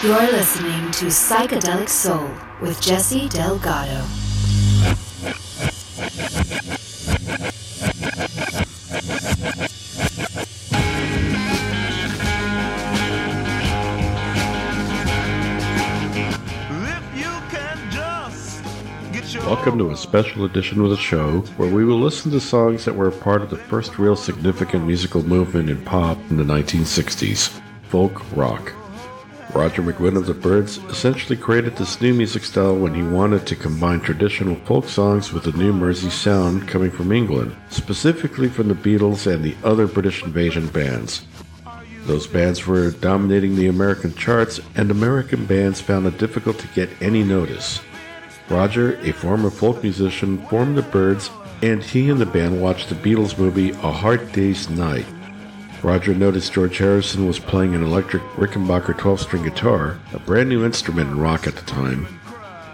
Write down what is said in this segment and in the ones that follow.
You're listening to Psychedelic Soul with Jesse Delgado. Welcome to a special edition of the show where we will listen to songs that were part of the first real significant musical movement in pop in the 1960s folk rock. Roger McGuinn of the Byrds essentially created this new music style when he wanted to combine traditional folk songs with the new Mersey sound coming from England, specifically from the Beatles and the other British invasion bands. Those bands were dominating the American charts, and American bands found it difficult to get any notice. Roger, a former folk musician, formed the Byrds, and he and the band watched the Beatles movie A Hard Day's Night. Roger noticed George Harrison was playing an electric Rickenbacker 12 string guitar, a brand new instrument in rock at the time.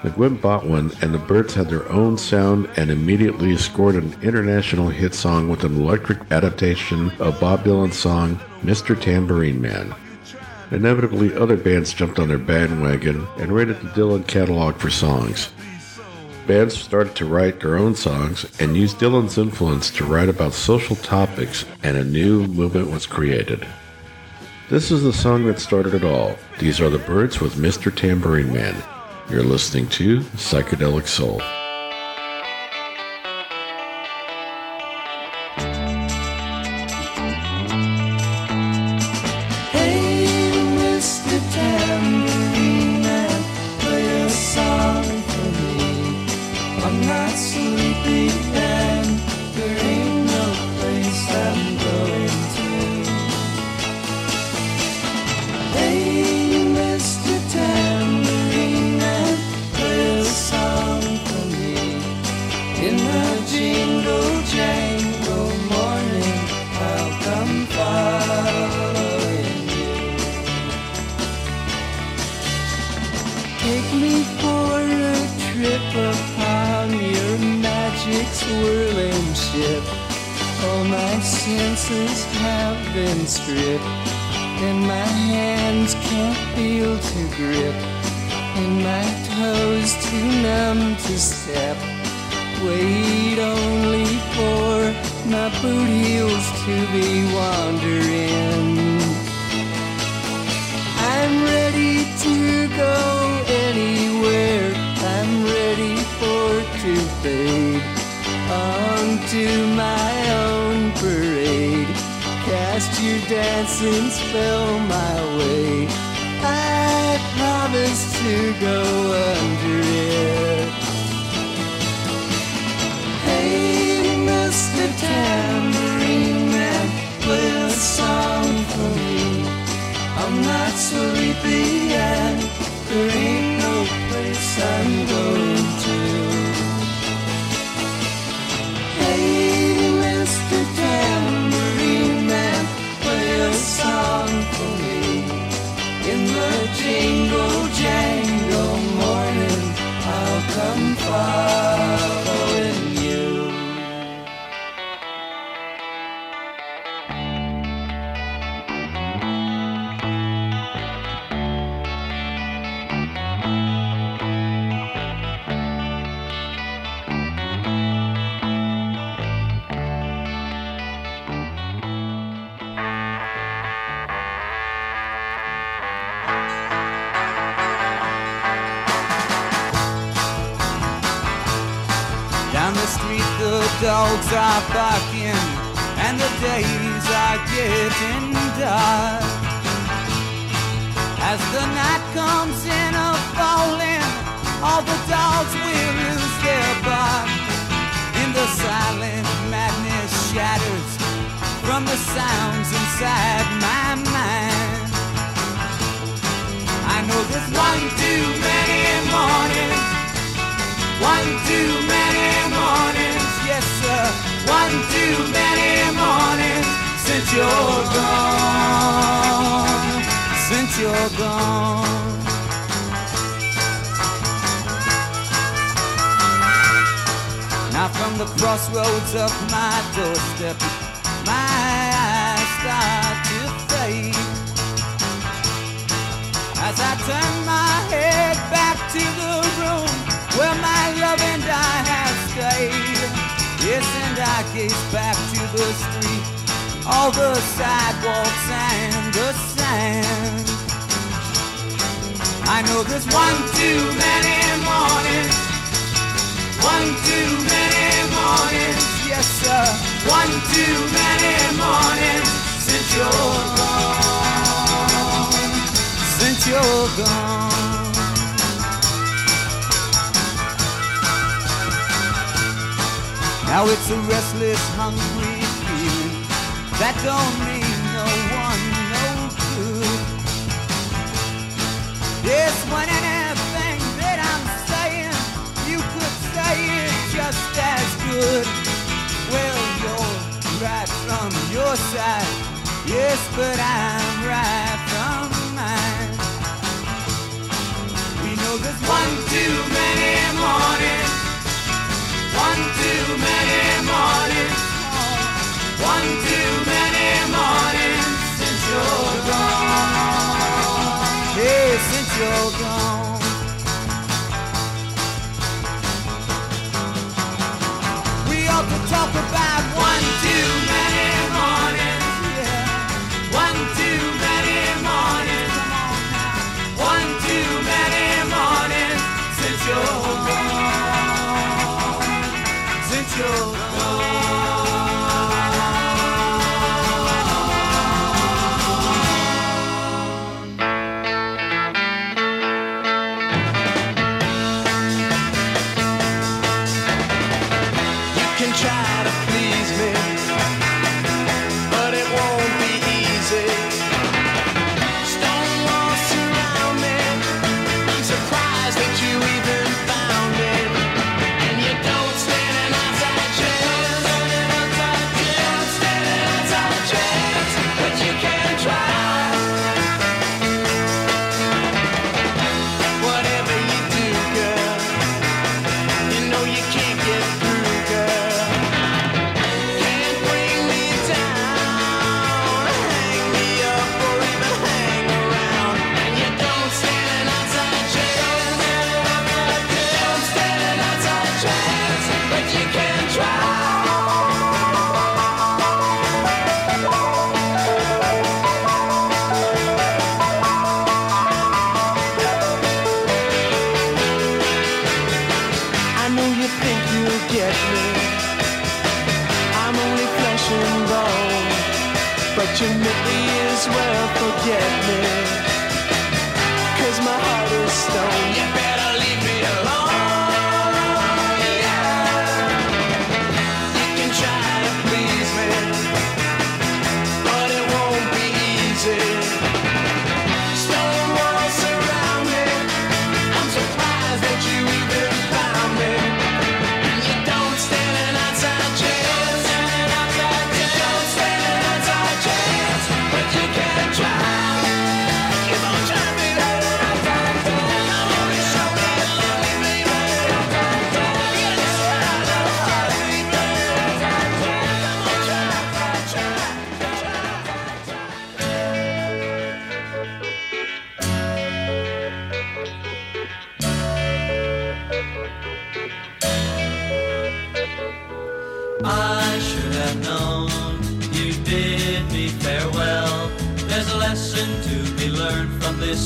McGuinn bought one, and the Byrds had their own sound and immediately scored an international hit song with an electric adaptation of Bob Dylan's song Mr. Tambourine Man. Inevitably, other bands jumped on their bandwagon and raided the Dylan catalog for songs. Bands started to write their own songs and used Dylan's influence to write about social topics, and a new movement was created. This is the song that started it all. These are the Byrds with Mr. Tambourine Man. You're listening to Psychedelic Soul. Dogs Now from the crossroads of my doorstep, my eyes start to fade. As I turn my head back to the room where my love and I have stayed. Yes, and I gaze back to the street, all the sidewalks and the sand. I know there's one too many mornings, one too many mornings, yes sir, one too many mornings since you're gone, since you're gone. Now it's a restless, hungry feeling that don't Yes, when anything that I'm saying, you could say it just as good. Well, you're right from your side, yes, but I'm right from mine. We know there's one too many mornings. One too many mornings, one too many mornings since you're gone. Hey, since We ought to talk about forget me. Cause my heart is stone. You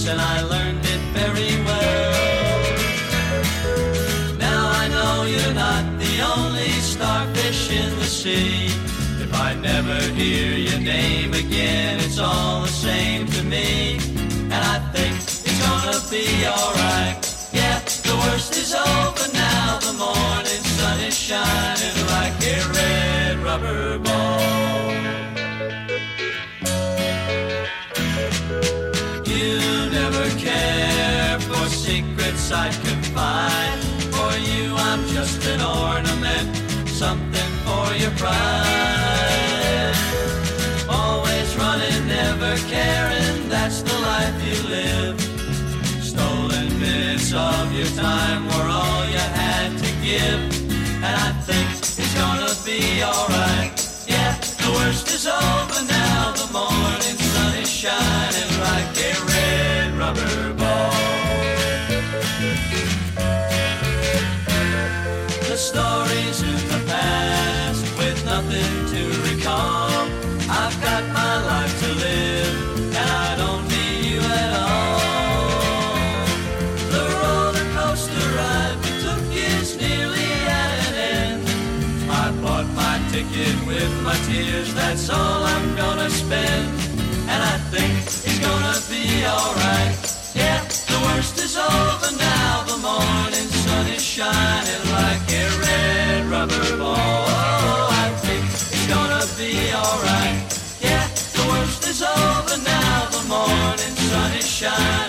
and I learned it very well. Now I know you're not the only starfish in the sea. If I never hear your name again, it's all the same to me. And I think it's gonna be alright. Secrets I confide. For you, I'm just an ornament, something for your pride. Always running, never caring, that's the life you live. Stolen minutes of your time were all you had to give. And I think it's gonna be alright. Yeah, the worst is over now. The morning sun is shining like a red rubber that's all I'm gonna spend. And I think it's gonna be alright. Yeah, the worst is over now. The morning sun is shining like a red rubber ball. Oh, I think it's gonna be alright. Yeah, the worst is over now. The morning sun is shining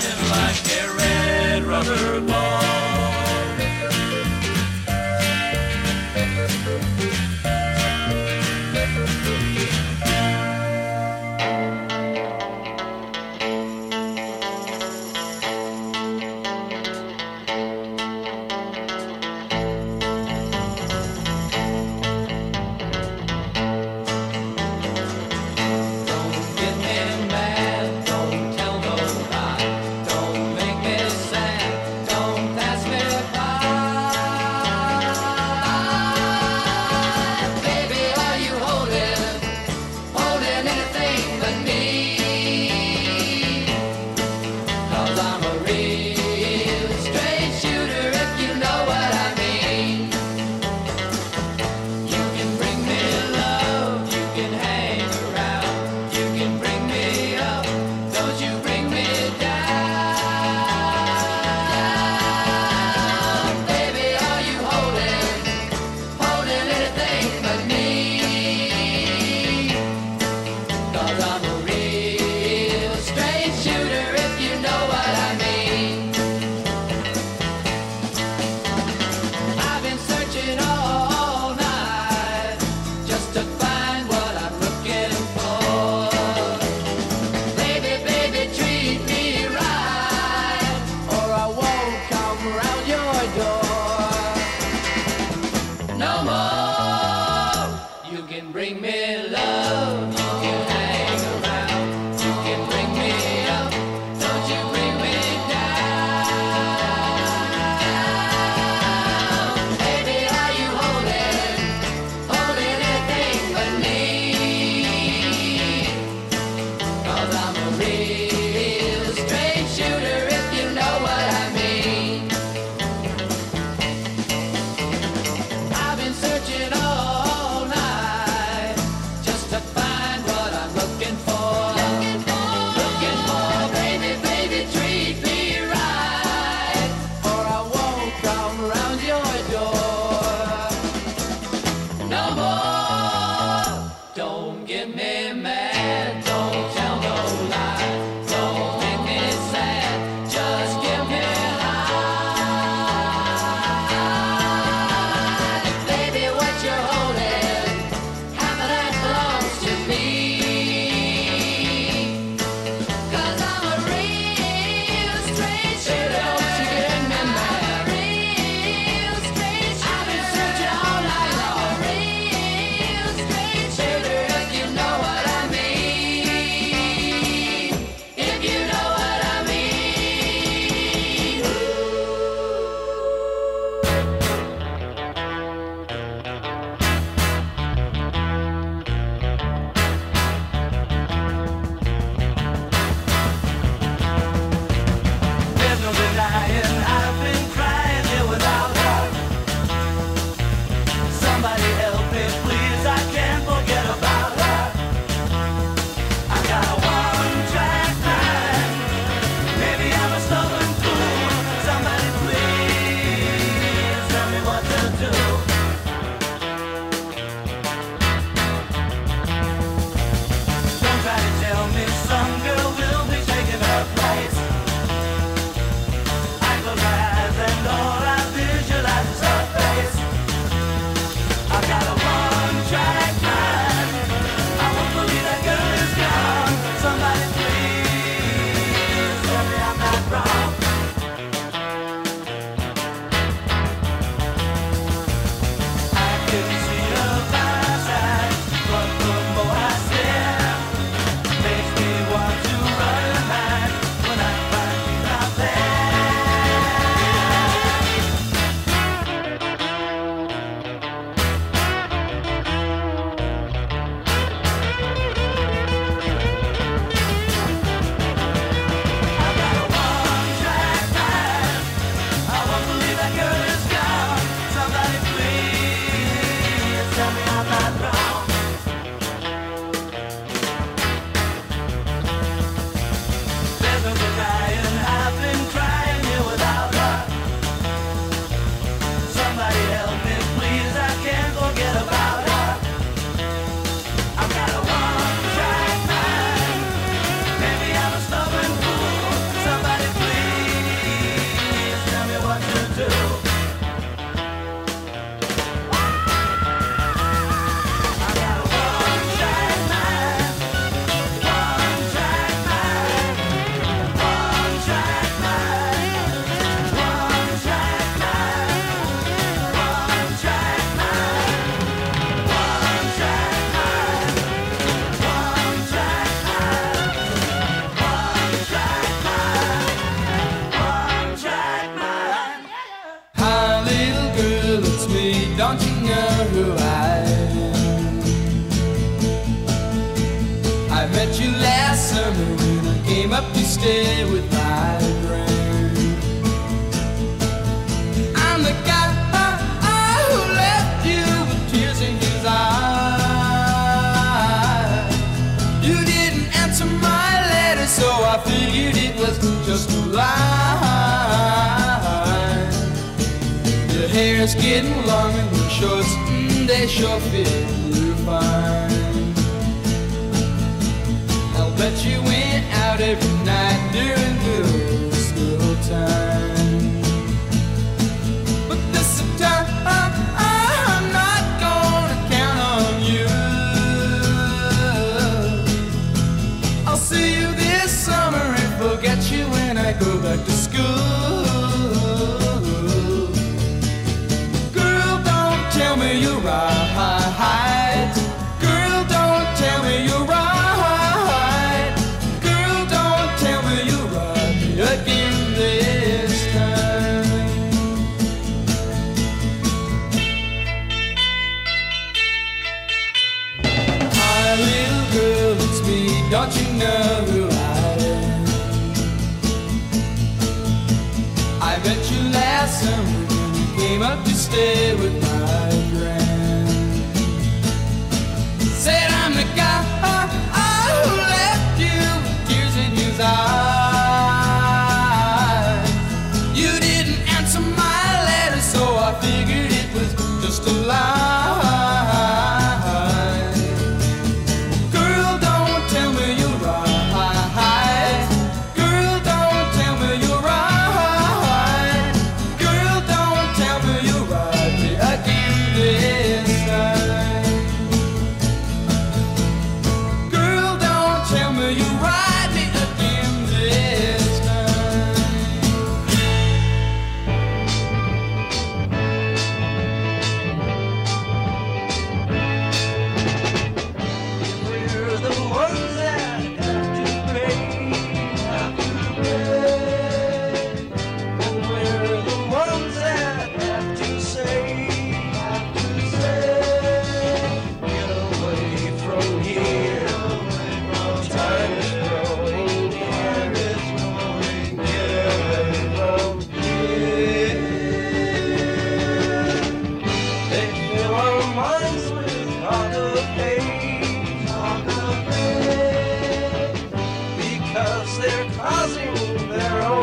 Don't you know who I am? I met you last summer when you came up to stay with my grand. Said I'm the guy. causing their own.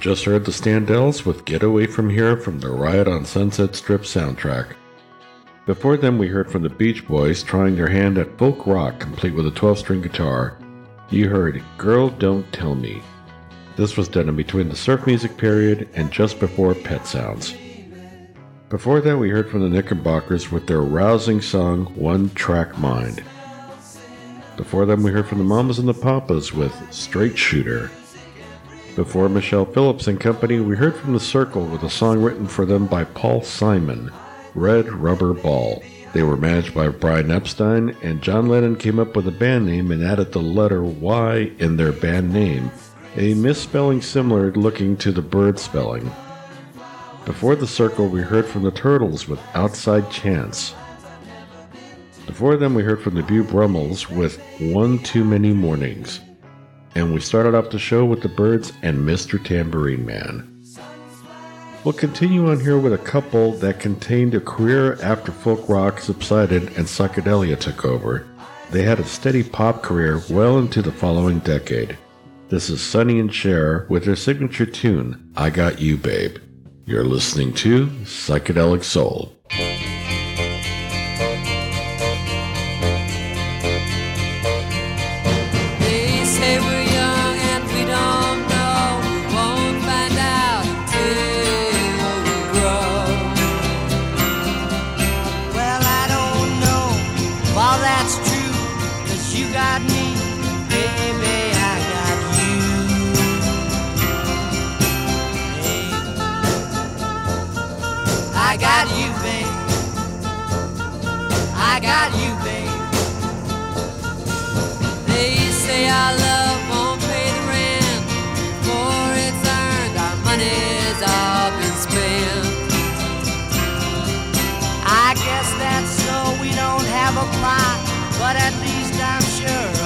just heard the Standells with Get Away From Here from the *Riot on Sunset Strip soundtrack. Before them, we heard from the Beach Boys trying their hand at folk rock, complete with a 12 string guitar. You heard Girl Don't Tell Me. This was done in between the surf music period and just before Pet Sounds. Before that, we heard from the Knickerbockers with their rousing song, One Track Mind. Before them, we heard from the Mamas and the Papas with Straight Shooter. Before Michelle Phillips and Company, we heard from The Cyrkle with a song written for them by Paul Simon, Red Rubber Ball. They were managed by Brian Epstein, and John Lennon came up with a band name and added the letter Y in their band name, a misspelling similar looking to the bird spelling. Before the Cyrkle, we heard from the Turtles with Outside Chance. Before them, we heard from the Beau Brummels with One Too Many Mornings. And we started off the show with the Byrds and Mr. Tambourine Man. We'll continue on here with a couple that contained a career after folk rock subsided and psychedelia took over. They had a steady pop career well into the following decade. This is Sonny and Cher with their signature tune, I Got You Babe. You're listening to Psychedelic Soul. Got you, babe. They say our love won't pay the rent, for it's earned, our money's all been spent. I guess that's so we don't have a plot, but at least I'm sure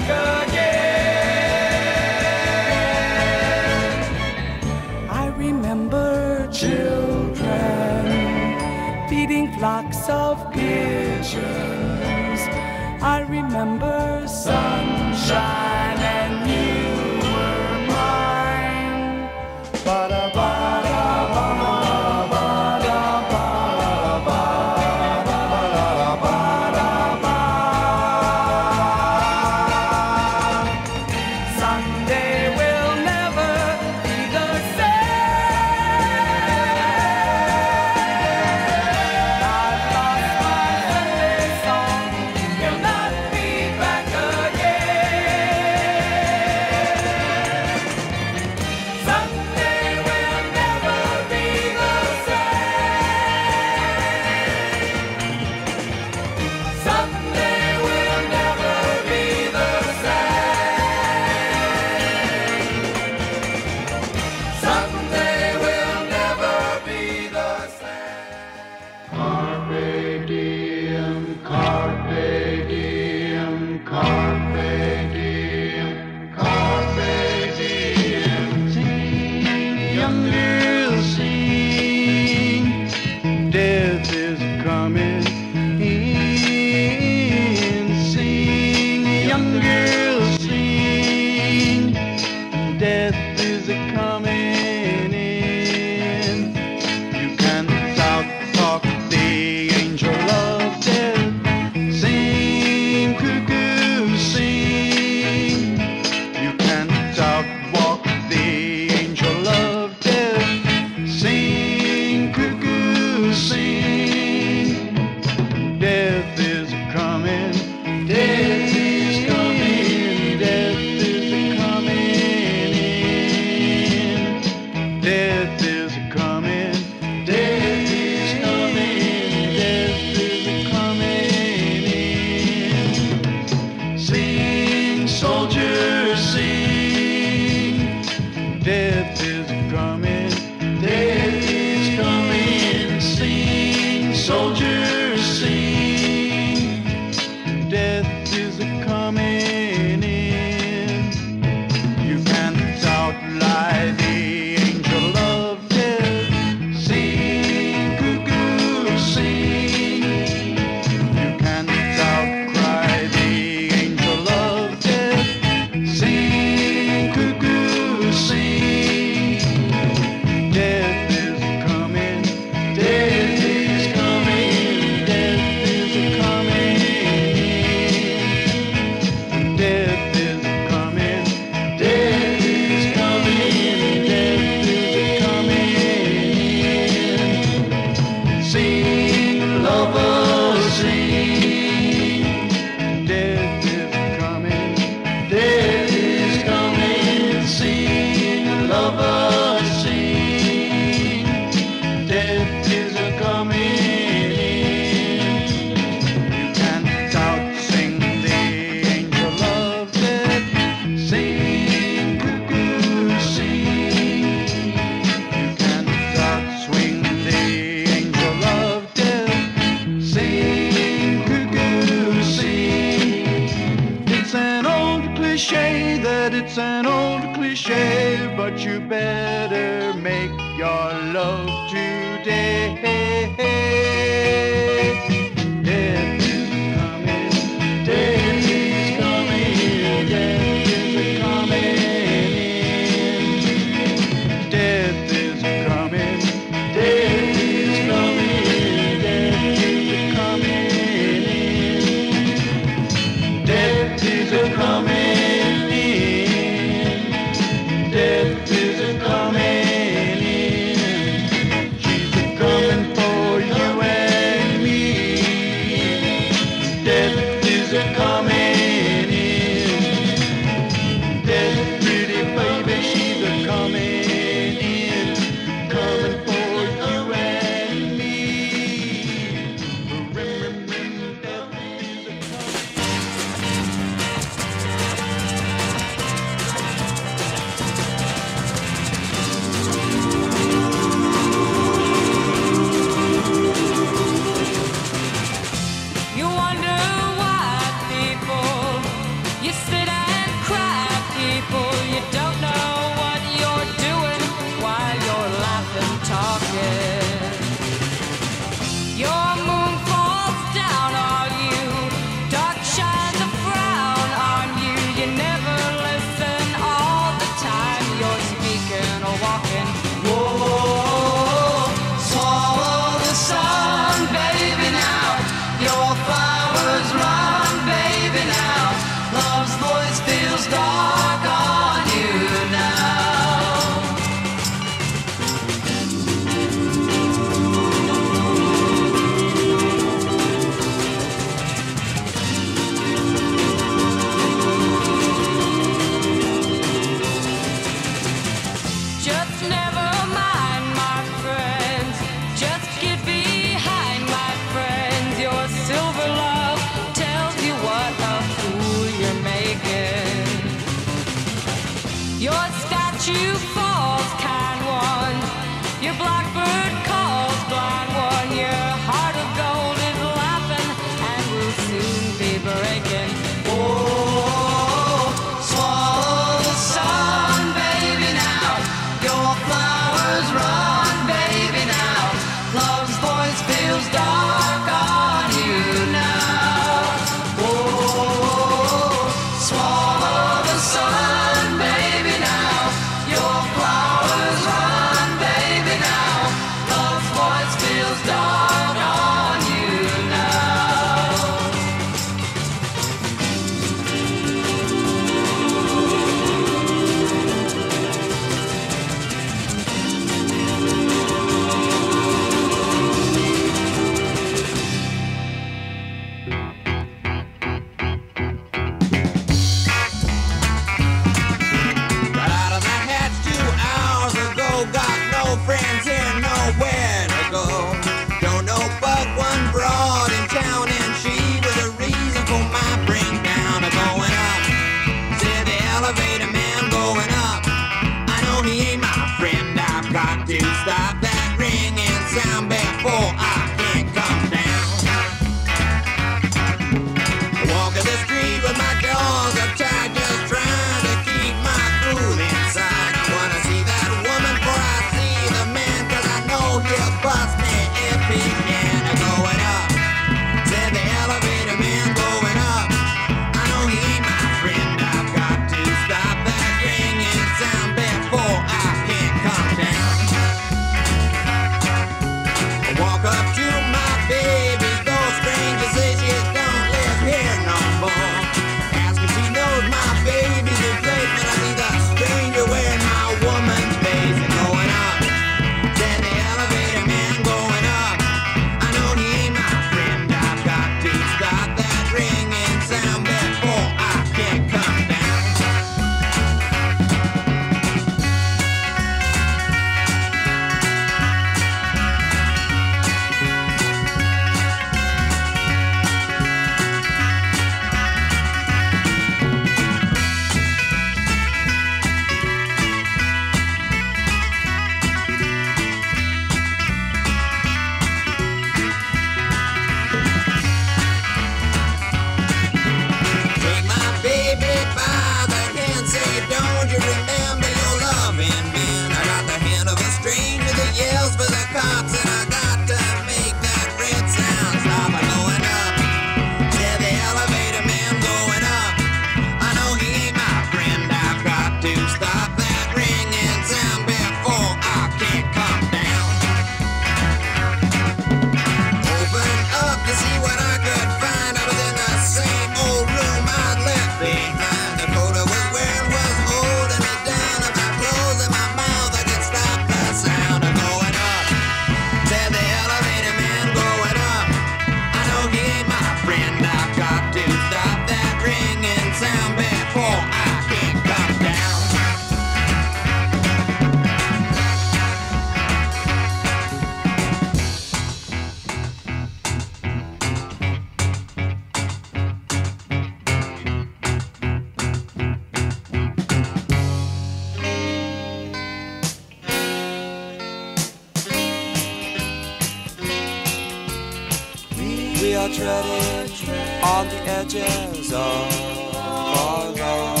We are treading on the edges of our love.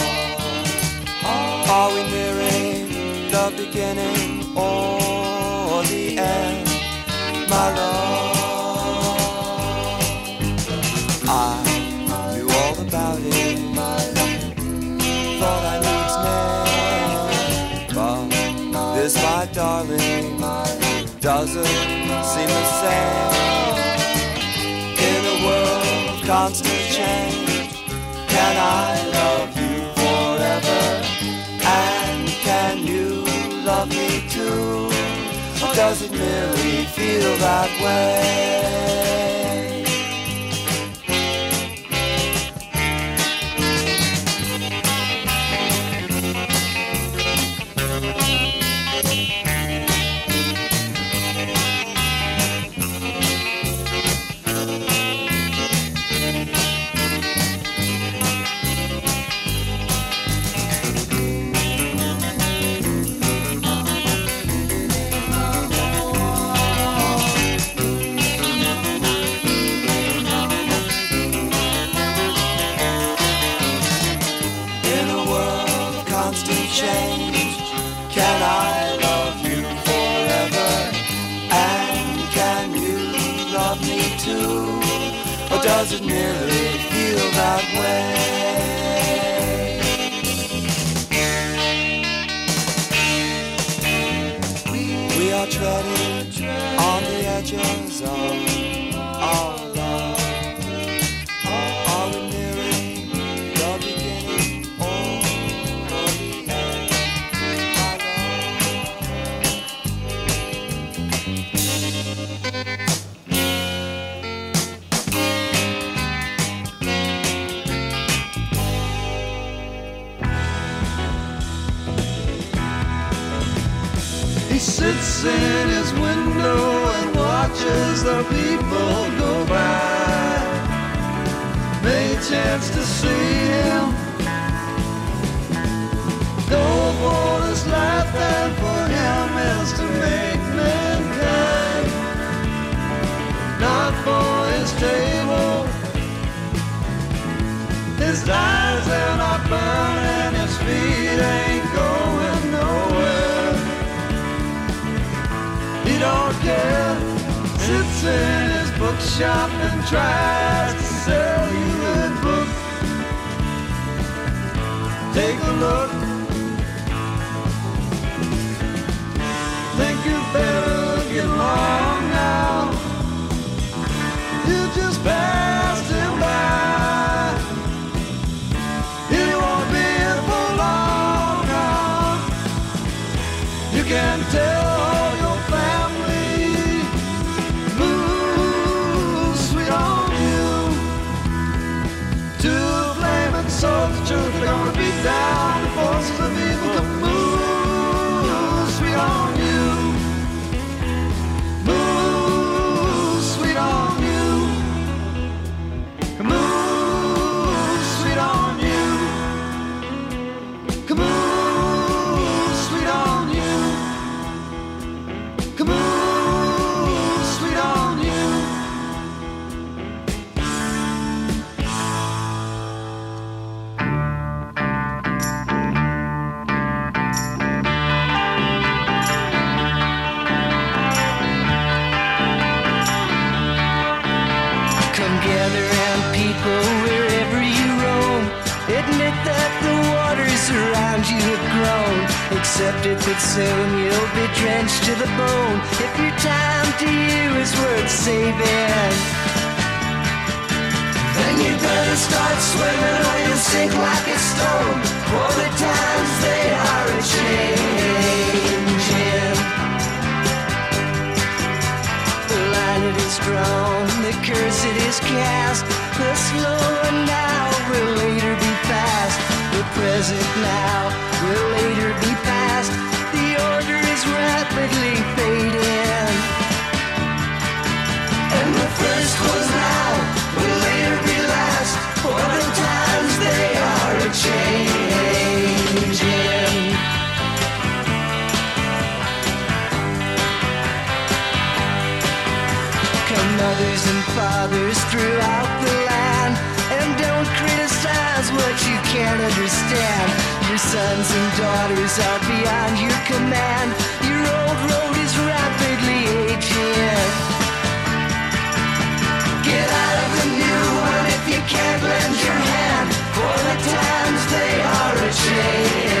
Are we nearing the beginning or the end, my love? I knew all about it. Thought I knew its name, but this, my darling, doesn't seem the same. I love you forever. And can you love me too? Or does it merely feel that way? song. throughout the land. And don't criticize what you can't understand. Your sons and daughters are beyond your command. Your old road is rapidly aging. Get out of the new one if you can't lend your hand. For the times they are a change.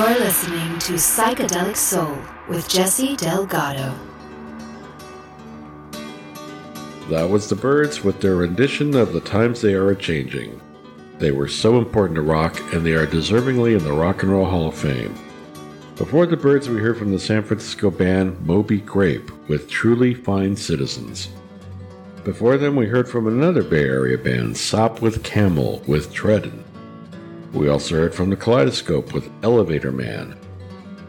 You're listening to Psychedelic Soul with Jesse Delgado. That was the Byrds with their rendition of The Times They Are Changing. They were so important to rock, and they are deservingly in the Rock and Roll Hall of Fame. Before the Byrds, we heard from the San Francisco band Moby Grape with Truly Fine Citizens. Before them, we heard from another Bay Area band, Sopwith Camel, with Treadin'. We also heard from the Kaleidoscope with Elevator Man.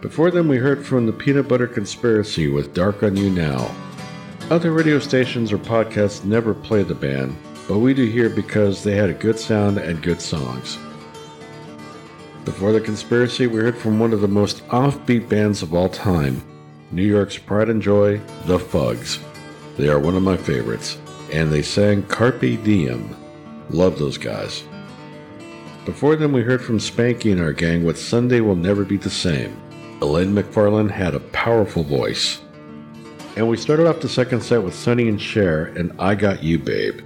Before them, we heard from the Peanut Butter Conspiracy with Dark on You Now. Other radio stations or podcasts never play the band, but we do here because they had a good sound and good songs. Before the conspiracy, we heard from one of the most offbeat bands of all time, New York's Pride and Joy, The Fugs. They are one of my favorites, and they sang Carpe Diem. Love those guys. Before them, we heard from Spanky and our gang with Sunday Will Never Be the Same. Elaine McFarlane had a powerful voice. And we started off the second set with Sonny and Cher and I Got You Babe.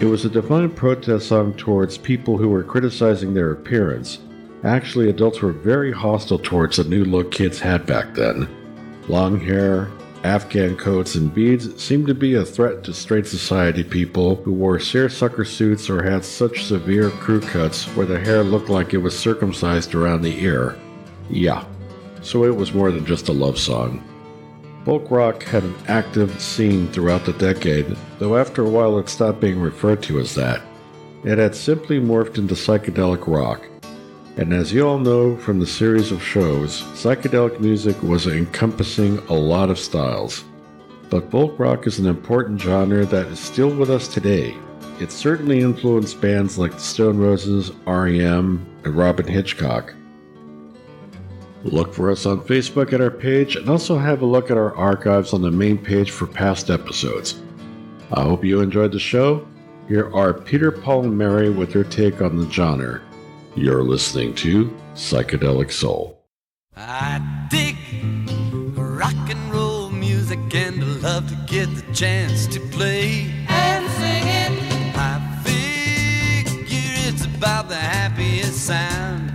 It was a defiant protest song towards people who were criticizing their appearance Actually, adults were very hostile towards the new look kids had back then. Long hair, Afghan coats, and beads seemed to be a threat to straight society people who wore seersucker suits or had such severe crew cuts where the hair looked like it was circumcised around the ear. Yeah, so it was more than just a love song. Folk rock had an active scene throughout the decade, though after a while it stopped being referred to as that. It had simply morphed into psychedelic rock, and as you all know from the series of shows, psychedelic music was encompassing a lot of styles. But folk rock is an important genre that is still with us today. It certainly influenced bands like the Stone Roses, REM, and Robyn Hitchcock. Look for us on Facebook at our page and also have a look at our archives on the main page for past episodes. I hope you enjoyed the show. Here are Peter, Paul, and Mary with their take on the genre. You're listening to Psychedelic Soul. I dig rock and roll music and I love to get the chance to play and sing it. I figure it's about the happiest sound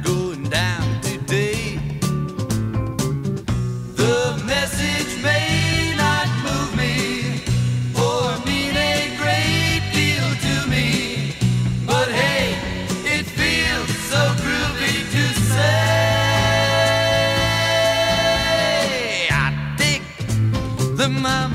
my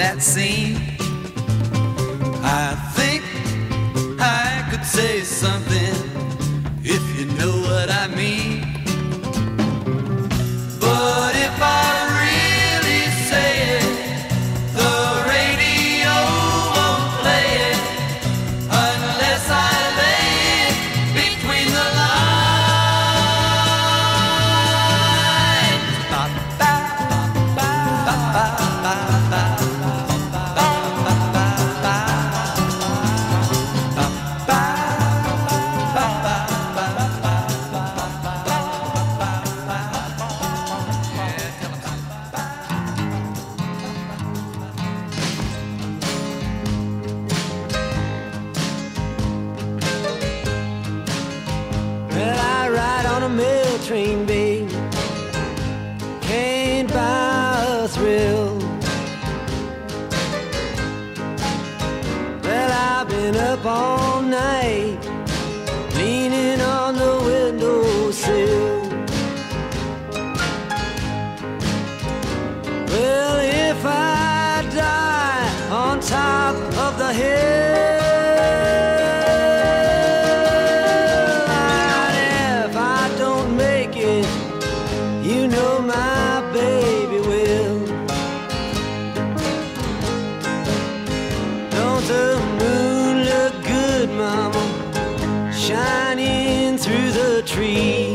that scene. I think I could say something if you know what I mean. But if I tree.